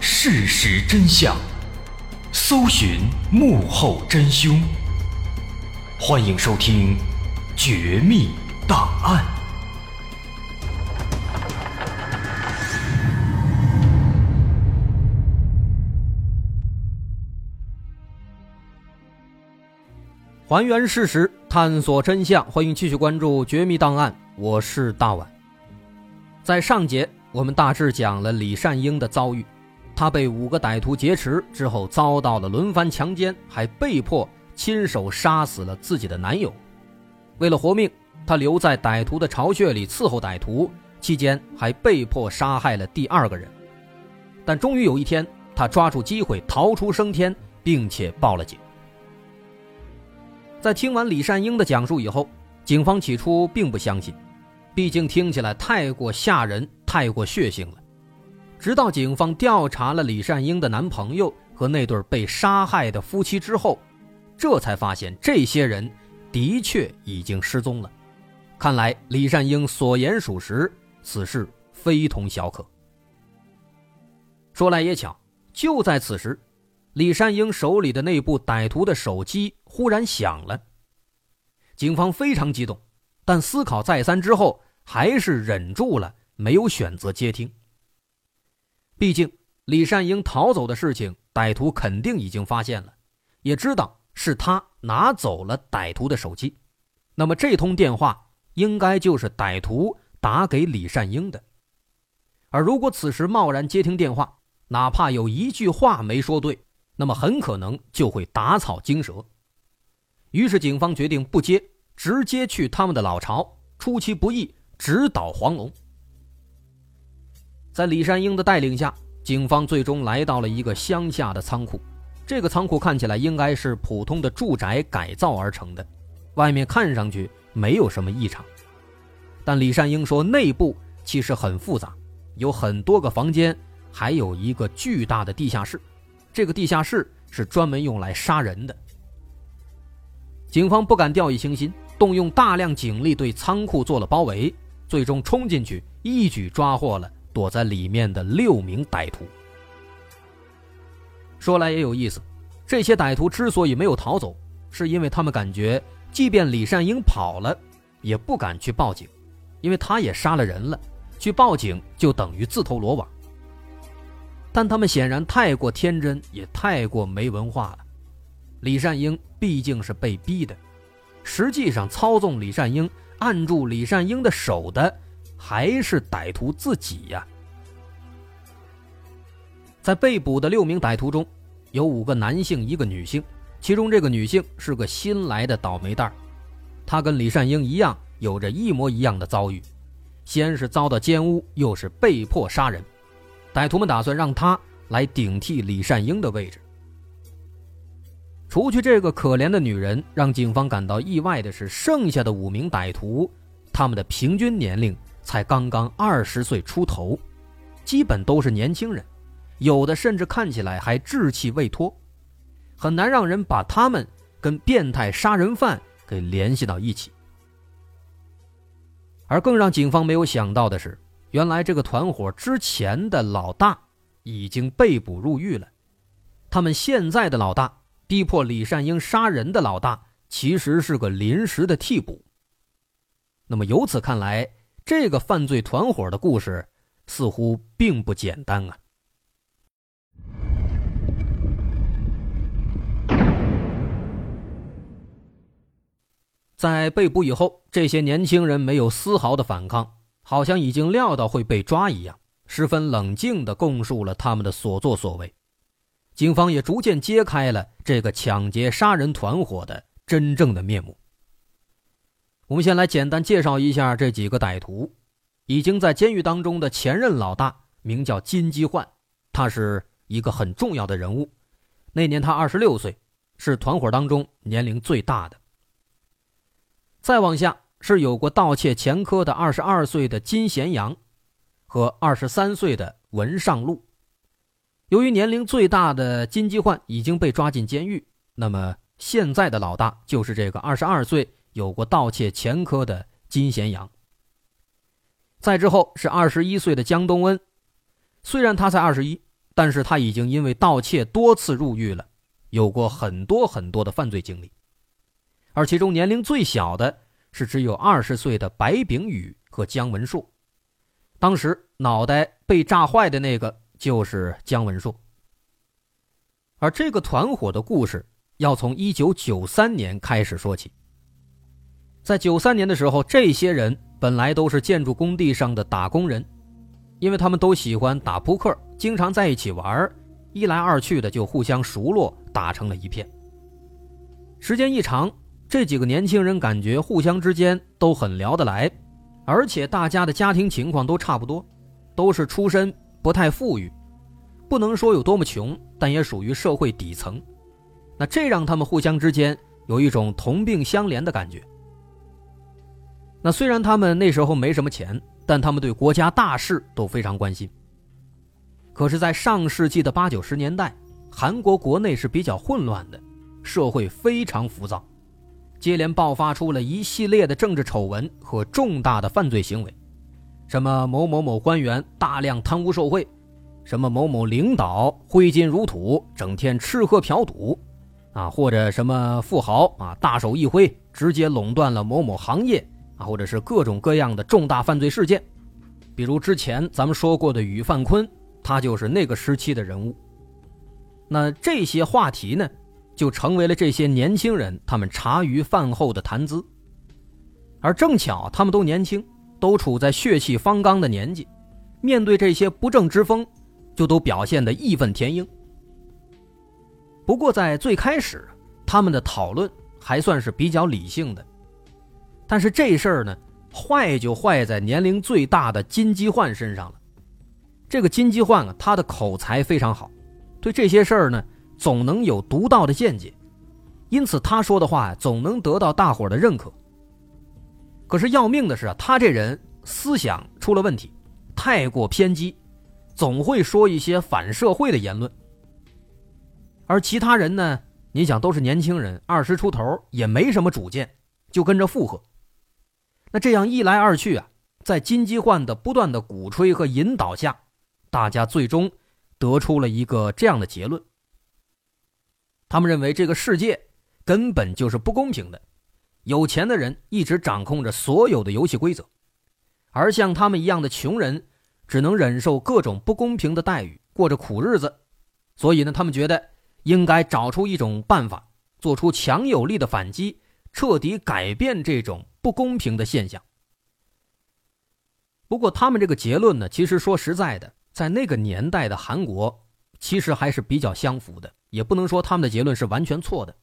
事实真相，搜寻幕后真凶。欢迎收听《绝密档案》，还原事实，探索真相。欢迎继续关注《绝密档案》，我是大碗。在上节。我们大致讲了李善英的遭遇，他被五个歹徒劫持之后，遭到了轮番强奸，还被迫亲手杀死了自己的男友。为了活命，他留在歹徒的巢穴里伺候歹徒，期间还被迫杀害了第二个人。但终于有一天，他抓住机会逃出升天，并且报了警。在听完李善英的讲述以后，警方起初并不相信。毕竟听起来太过吓人，太过血腥了。直到警方调查了李善英的男朋友和那对被杀害的夫妻之后，这才发现这些人的确已经失踪了。看来李善英所言属实，此事非同小可。说来也巧，就在此时，李善英手里的那部歹徒的手机忽然响了。警方非常激动，但思考再三之后。还是忍住了，没有选择接听。毕竟李善英逃走的事情，歹徒肯定已经发现了，也知道是他拿走了歹徒的手机，那么这通电话应该就是歹徒打给李善英的。而如果此时贸然接听电话，哪怕有一句话没说对，那么很可能就会打草惊蛇。于是警方决定不接，直接去他们的老巢，出其不意。直捣黄龙。在李善英的带领下，警方最终来到了一个乡下的仓库。这个仓库看起来应该是普通的住宅改造而成的，外面看上去没有什么异常。但李善英说，内部其实很复杂，有很多个房间，还有一个巨大的地下室。这个地下室是专门用来杀人的。警方不敢掉以轻心，动用大量警力对仓库做了包围。最终冲进去，一举抓获了躲在里面的六名歹徒。说来也有意思，这些歹徒之所以没有逃走，是因为他们感觉，即便李善英跑了，也不敢去报警，因为他也杀了人了，去报警就等于自投罗网。但他们显然太过天真，也太过没文化了。李善英毕竟是被逼的，实际上操纵李善英。按住李善英的手的还是歹徒自己呀！在被捕的六名歹徒中，有五个男性，一个女性。其中这个女性是个新来的倒霉蛋她跟李善英一样，有着一模一样的遭遇：先是遭到奸污，又是被迫杀人。歹徒们打算让她来顶替李善英的位置。除去这个可怜的女人，让警方感到意外的是，剩下的五名歹徒，他们的平均年龄才刚刚二十岁出头，基本都是年轻人，有的甚至看起来还稚气未脱，很难让人把他们跟变态杀人犯给联系到一起。而更让警方没有想到的是，原来这个团伙之前的老大已经被捕入狱了，他们现在的老大。逼迫李善英杀人的老大，其实是个临时的替补。那么由此看来，这个犯罪团伙的故事似乎并不简单啊！在被捕以后，这些年轻人没有丝毫的反抗，好像已经料到会被抓一样，十分冷静的供述了他们的所作所为。警方也逐渐揭开了这个抢劫杀人团伙的真正的面目。我们先来简单介绍一下这几个歹徒。已经在监狱当中的前任老大名叫金基焕，他是一个很重要的人物。那年他二十六岁，是团伙当中年龄最大的。再往下是有过盗窃前科的二十二岁的金贤阳，和二十三岁的文尚禄。由于年龄最大的金基焕已经被抓进监狱，那么现在的老大就是这个二十二岁、有过盗窃前科的金贤阳。再之后是二十一岁的江东恩，虽然他才二十一，但是他已经因为盗窃多次入狱了，有过很多很多的犯罪经历。而其中年龄最小的是只有二十岁的白炳宇和姜文硕，当时脑袋被炸坏的那个就是姜文硕。而这个团伙的故事要从一九九三年开始说起。在九三年的时候，这些人本来都是建筑工地上的打工人，因为他们都喜欢打扑克，经常在一起玩，一来二去的就互相熟络，打成了一片。时间一长。这几个年轻人感觉互相之间都很聊得来，而且大家的家庭情况都差不多，都是出身不太富裕，不能说有多么穷，但也属于社会底层。那这让他们互相之间有一种同病相怜的感觉。那虽然他们那时候没什么钱，但他们对国家大事都非常关心。可是，在上世纪的八九十年代，韩国国内是比较混乱的，社会非常浮躁。接连爆发出了一系列的政治丑闻和重大的犯罪行为，什么某某某官员大量贪污受贿，什么某某领导挥金如土，整天吃喝嫖赌，啊，或者什么富豪啊大手一挥，直接垄断了某某行业，啊，或者是各种各样的重大犯罪事件，比如之前咱们说过的宇范坤，他就是那个时期的人物。那这些话题呢？就成为了这些年轻人他们茶余饭后的谈资，而正巧他们都年轻，都处在血气方刚的年纪，面对这些不正之风，就都表现得义愤填膺。不过在最开始，他们的讨论还算是比较理性的，但是这事儿呢，坏就坏在年龄最大的金基焕身上了。这个金基焕啊，他的口才非常好，对这些事儿呢。总能有独到的见解，因此他说的话呀总能得到大伙的认可。可是要命的是啊，他这人思想出了问题，太过偏激，总会说一些反社会的言论。而其他人呢，你想都是年轻人，二十出头，也没什么主见，就跟着附和。那这样一来二去啊，在金基焕的不断的鼓吹和引导下，大家最终得出了一个这样的结论。他们认为这个世界根本就是不公平的，有钱的人一直掌控着所有的游戏规则，而像他们一样的穷人只能忍受各种不公平的待遇，过着苦日子。所以呢，他们觉得应该找出一种办法，做出强有力的反击，彻底改变这种不公平的现象。不过，他们这个结论呢，其实说实在的，在那个年代的韩国，其实还是比较相符的。也不能说他们的结论是完全错的，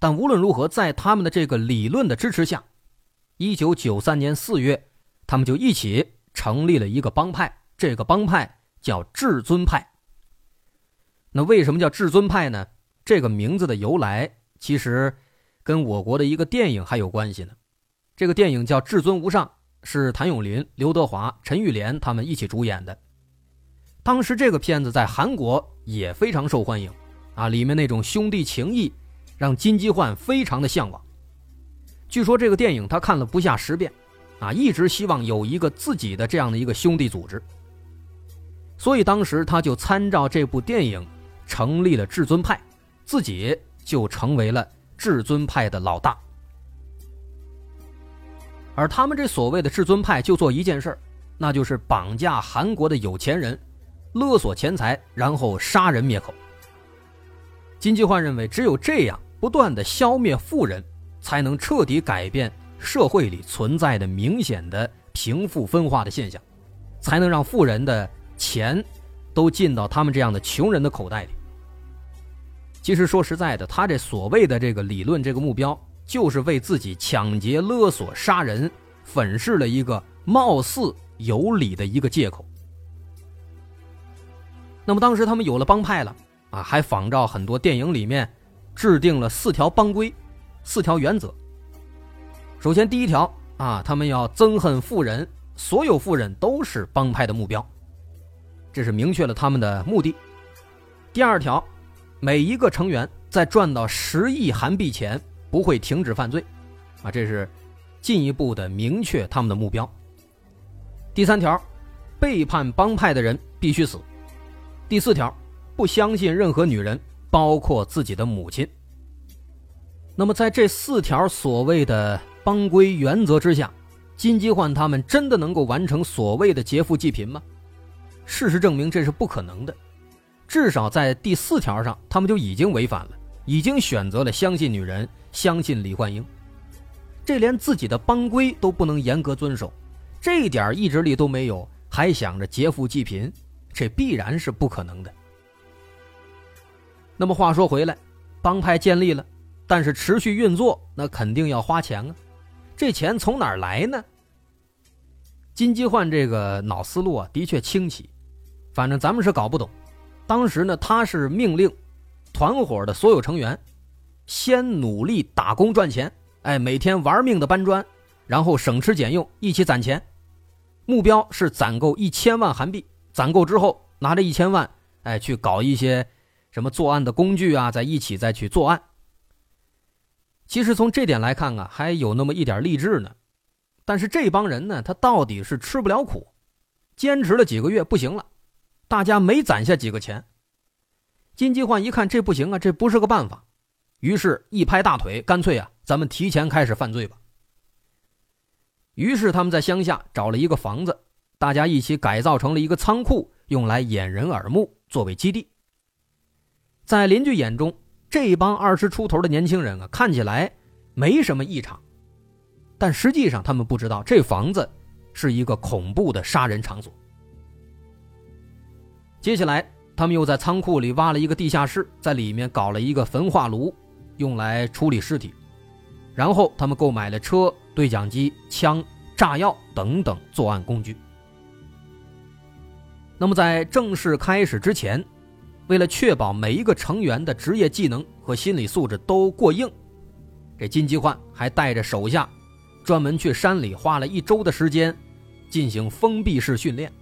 但无论如何，在他们的这个理论的支持下，一九九三年四月，他们就一起成立了一个帮派，这个帮派叫至尊派。那为什么叫至尊派呢？这个名字的由来其实跟我国的一个电影还有关系呢。这个电影叫《至尊无上》，是谭咏麟、刘德华、陈玉莲他们一起主演的。当时这个片子在韩国也非常受欢迎。啊，里面那种兄弟情谊，让金基焕非常的向往。据说这个电影他看了不下十遍，啊，一直希望有一个自己的这样的一个兄弟组织。所以当时他就参照这部电影，成立了至尊派，自己就成为了至尊派的老大。而他们这所谓的至尊派，就做一件事那就是绑架韩国的有钱人，勒索钱财，然后杀人灭口。金基焕认为，只有这样不断的消灭富人，才能彻底改变社会里存在的明显的贫富分化的现象，才能让富人的钱都进到他们这样的穷人的口袋里。其实说实在的，他这所谓的这个理论、这个目标，就是为自己抢劫、勒索、杀人粉饰了一个貌似有理的一个借口。那么当时他们有了帮派了。啊，还仿照很多电影里面，制定了四条帮规，四条原则。首先，第一条啊，他们要憎恨富人，所有富人都是帮派的目标，这是明确了他们的目的。第二条，每一个成员在赚到十亿韩币前不会停止犯罪，啊，这是进一步的明确他们的目标。第三条，背叛帮派的人必须死。第四条。不相信任何女人，包括自己的母亲。那么，在这四条所谓的帮规原则之下，金基焕他们真的能够完成所谓的劫富济贫吗？事实证明，这是不可能的。至少在第四条上，他们就已经违反了，已经选择了相信女人，相信李焕英。这连自己的帮规都不能严格遵守，这一点意志力都没有，还想着劫富济贫，这必然是不可能的。那么话说回来，帮派建立了。但是持续运作，那肯定要花钱啊，这钱从哪儿来呢？金基焕这个脑思路啊，的确清奇，反正咱们是搞不懂。当时呢，他是命令团伙的所有成员先努力打工赚钱，哎，每天玩命的搬砖，然后省吃俭用一起攒钱，目标是攒够一千万韩币。攒够之后，拿着一千万，哎，去搞一些什么作案的工具啊，在一起再去作案。其实从这点来看啊，还有那么一点励志呢。但是这帮人呢，他到底是吃不了苦，坚持了几个月不行了，大家没攒下几个钱。金基焕一看这不行啊，这不是个办法，于是一拍大腿，干脆啊，咱们提前开始犯罪吧。于是他们在乡下找了一个房子，大家一起改造成了一个仓库，用来掩人耳目，作为基地。在邻居眼中。这帮二十出头的年轻人啊，看起来没什么异常，但实际上他们不知道，这房子是一个恐怖的杀人场所。接下来，他们又在仓库里挖了一个地下室，在里面搞了一个焚化炉，用来处理尸体。然后，他们购买了车、对讲机、枪、炸药等等作案工具。那么，在正式开始之前。为了确保每一个成员的职业技能和心理素质都过硬，这金基焕还带着手下，专门去山里花了一周的时间，进行封闭式训练。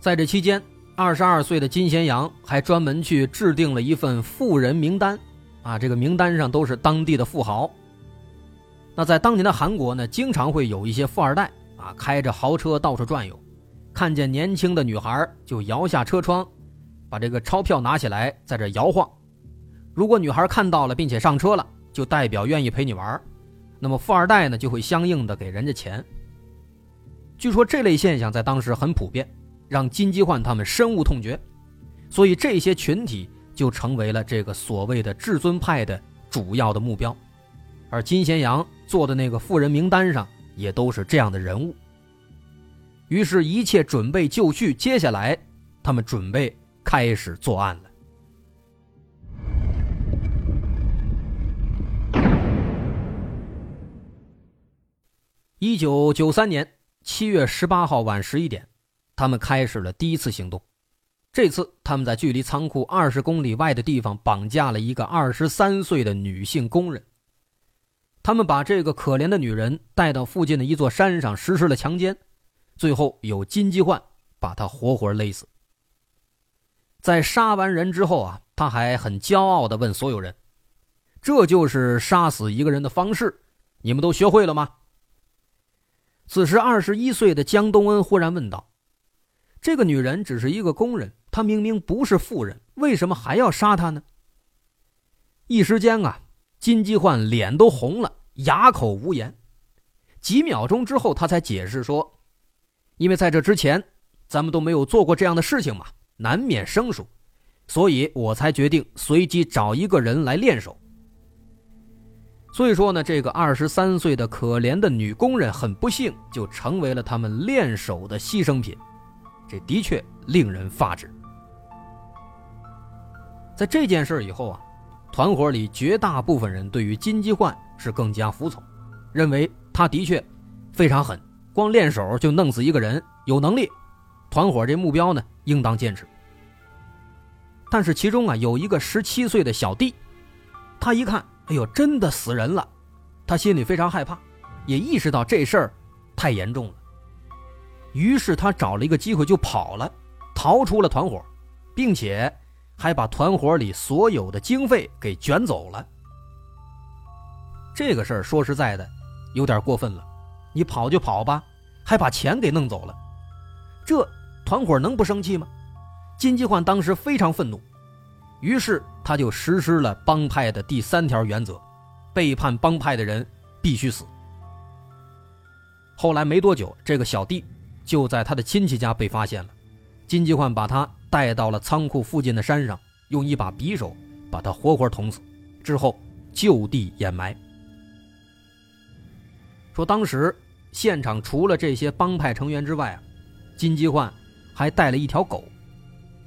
在这期间，二十二岁的金贤阳还专门去制定了一份富人名单，啊，这个名单上都是当地的富豪。那在当年的韩国呢，经常会有一些富二代啊，开着豪车到处转悠，看见年轻的女孩就摇下车窗。把这个钞票拿起来，在这摇晃。如果女孩看到了并且上车了，就代表愿意陪你玩。那么富二代呢，就会相应的给人家钱。据说这类现象在当时很普遍，让金基焕他们深恶痛绝。所以这些群体就成为了这个所谓的至尊派的主要的目标。而金贤阳做的那个富人名单上也都是这样的人物。于是，一切准备就绪，接下来他们准备。开始作案了。一九九三年七月十八号晚十一点，他们开始了第一次行动。这次，他们在距离仓库二十公里外的地方绑架了一个二十三岁的女性工人。他们把这个可怜的女人带到附近的一座山上实施了强奸，最后有金鸡焕把她活活勒死。在杀完人之后啊，他还很骄傲地问所有人：“这就是杀死一个人的方式，你们都学会了吗？”此时，二十一岁的江东恩忽然问道：“这个女人只是一个工人，她明明不是妇人，为什么还要杀她呢？”一时间啊，金基焕脸都红了，哑口无言。几秒钟之后，他才解释说：“因为在这之前，咱们都没有做过这样的事情嘛。”难免生疏，所以我才决定随机找一个人来练手。所以说呢，这个二十三岁的可怜的女工人很不幸，就成为了他们练手的牺牲品，这的确令人发指。在这件事以后啊，团伙里绝大部分人对于金基焕是更加服从，认为他的确非常狠，光练手就弄死一个人，有能力。团伙这目标呢，应当坚持。但是其中啊，有一个十七岁的小弟，他一看，哎呦，真的死人了，他心里非常害怕，也意识到这事儿太严重了。于是他找了一个机会就跑了，逃出了团伙，并且还把团伙里所有的经费给卷走了。这个事儿说实在的，有点过分了。你跑就跑吧，还把钱给弄走了，这。团伙能不生气吗？金基焕当时非常愤怒，于是他就实施了帮派的第三条原则：背叛帮派的人必须死。后来没多久，这个小弟就在他的亲戚家被发现了，金基焕把他带到了仓库附近的山上，用一把匕首把他活活捅死，之后就地掩埋。说当时现场除了这些帮派成员之外啊，金基焕还带了一条狗。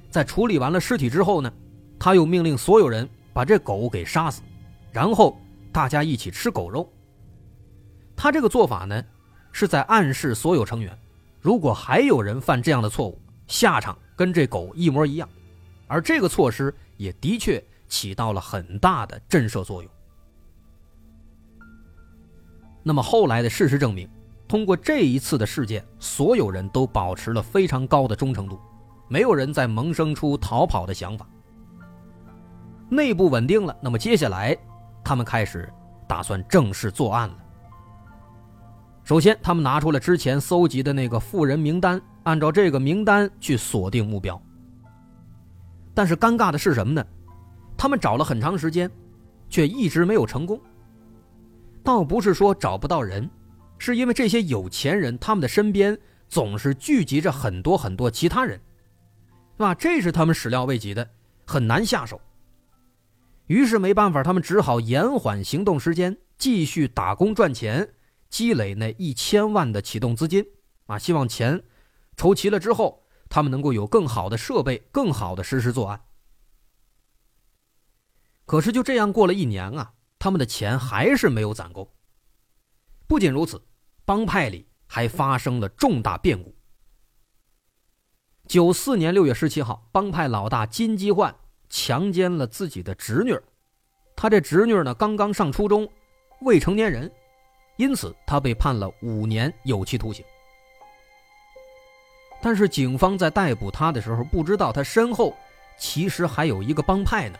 在处理完了尸体之后呢，他又命令所有人把这狗给杀死，然后大家一起吃狗肉。他这个做法呢，是在暗示所有成员，如果还有人犯这样的错误，下场跟这狗一模一样。而这个措施也的确起到了很大的震慑作用。那么后来的事实证明，通过这一次的事件，所有人都保持了非常高的忠诚度。没有人再萌生出逃跑的想法。内部稳定了，那么接下来，他们开始打算正式作案了。首先，他们拿出了之前搜集的那个富人名单，按照这个名单去锁定目标。但是尴尬的是什么呢？他们找了很长时间，却一直没有成功。倒不是说找不到人，是因为这些有钱人他们的身边总是聚集着很多很多其他人。是吧？这是他们始料未及的，很难下手。于是没办法，他们只好延缓行动时间，继续打工赚钱，积累那一千万的启动资金。啊，希望钱筹齐了之后，他们能够有更好的设备，更好的实施作案。可是就这样过了一年啊，他们的钱还是没有攒够。不仅如此，帮派里还发生了重大变故。九四年六月十七号，帮派老大金基焕强奸了自己的侄女他这侄女呢刚刚上初中，未成年人，因此他被判了五年有期徒刑。但是警方在逮捕他的时候，不知道他身后其实还有一个帮派呢，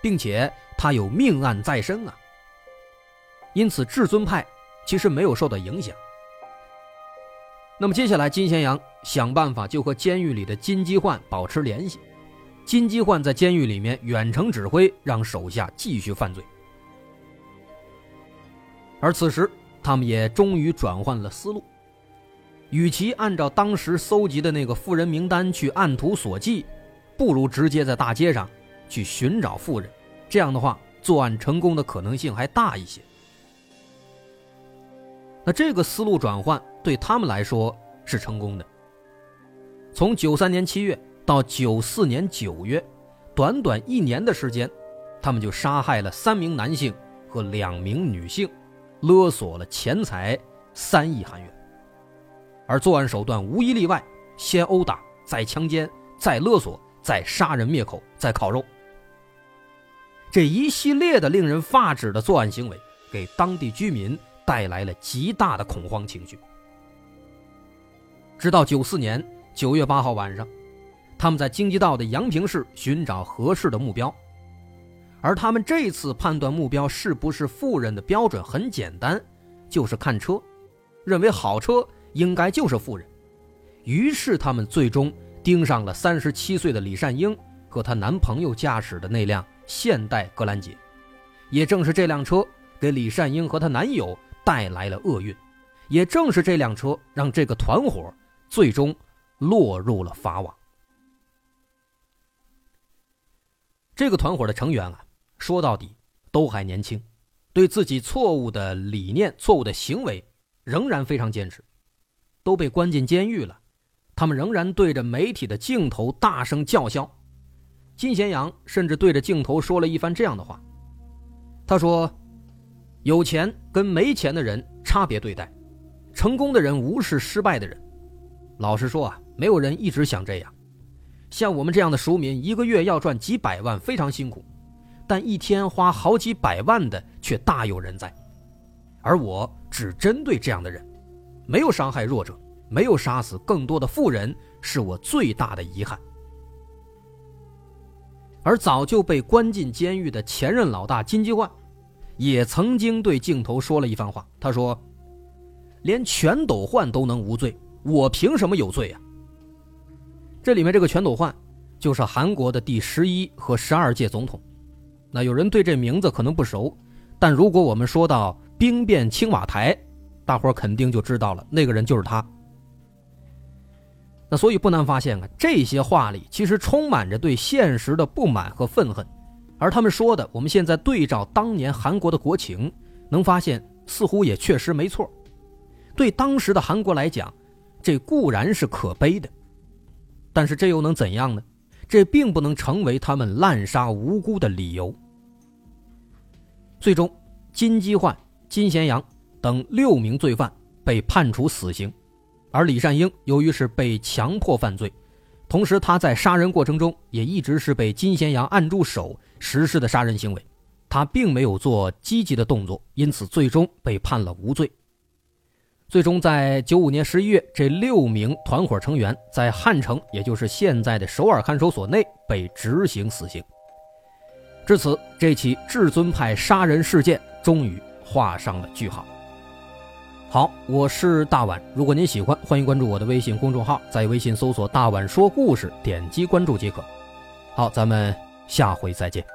并且他有命案在身啊。因此至尊派其实没有受到影响。那么接下来，金贤阳想办法就和监狱里的金基焕保持联系。金基焕在监狱里面远程指挥，让手下继续犯罪。而此时，他们也终于转换了思路，与其按照当时搜集的那个富人名单去按图索骥，不如直接在大街上去寻找富人。这样的话，作案成功的可能性还大一些。那这个思路转换对他们来说是成功的。从九三年七月到九四年九月，短短一年的时间，他们就杀害了三名男性和两名女性，勒索了钱财三亿韩元。而作案手段无一例外，先殴打，再强奸，再勒索，再杀人灭口，再烤肉。这一系列的令人发指的作案行为，给当地居民。带来了极大的恐慌情绪。直到九四年九月八号晚上，他们在京畿道的阳平市寻找合适的目标，而他们这次判断目标是不是富人的标准很简单，就是看车，认为好车应该就是富人。于是他们最终盯上了三十七岁的李善英和她男朋友驾驶的那辆现代格兰杰。也正是这辆车给李善英和她男友。带来了厄运，也正是这辆车让这个团伙最终落入了法网。这个团伙的成员啊，说到底都还年轻，对自己错误的理念、错误的行为仍然非常坚持，都被关进监狱了，他们仍然对着媒体的镜头大声叫嚣。金贤阳甚至对着镜头说了一番这样的话，他说。有钱跟没钱的人差别对待，成功的人无视失败的人。老实说啊，没有人一直想这样。像我们这样的熟民，一个月要赚几百万，非常辛苦，但一天花好几百万的却大有人在。而我只针对这样的人，没有伤害弱者，没有杀死更多的富人，是我最大的遗憾。而早就被关进监狱的前任老大金基焕。也曾经对镜头说了一番话。他说：“连全斗焕都能无罪，我凭什么有罪呀？”这里面这个全斗焕，就是韩国的第十一和十二届总统。那有人对这名字可能不熟，但如果我们说到兵变青瓦台，大伙儿肯定就知道了，那个人就是他。那所以不难发现啊，这些话里其实充满着对现实的不满和愤恨，而他们说的，我们现在对照当年韩国的国情，能发现似乎也确实没错。对当时的韩国来讲，这固然是可悲的，但是这又能怎样呢？这并不能成为他们滥杀无辜的理由。最终，金基焕、金贤阳等六名罪犯被判处死刑。而李善英由于是被强迫犯罪，同时他在杀人过程中也一直是被金贤阳按住手实施的杀人行为，他并没有做积极的动作，因此最终被判了无罪。最终在九五年十一月，这六名团伙成员在汉城，也就是现在的首尔看守所内被执行死刑。至此，这起至尊派杀人事件终于画上了句号。好，我是大碗。如果您喜欢，欢迎关注我的微信公众号，在微信搜索“大碗说故事”，点击关注即可。好，咱们下回再见。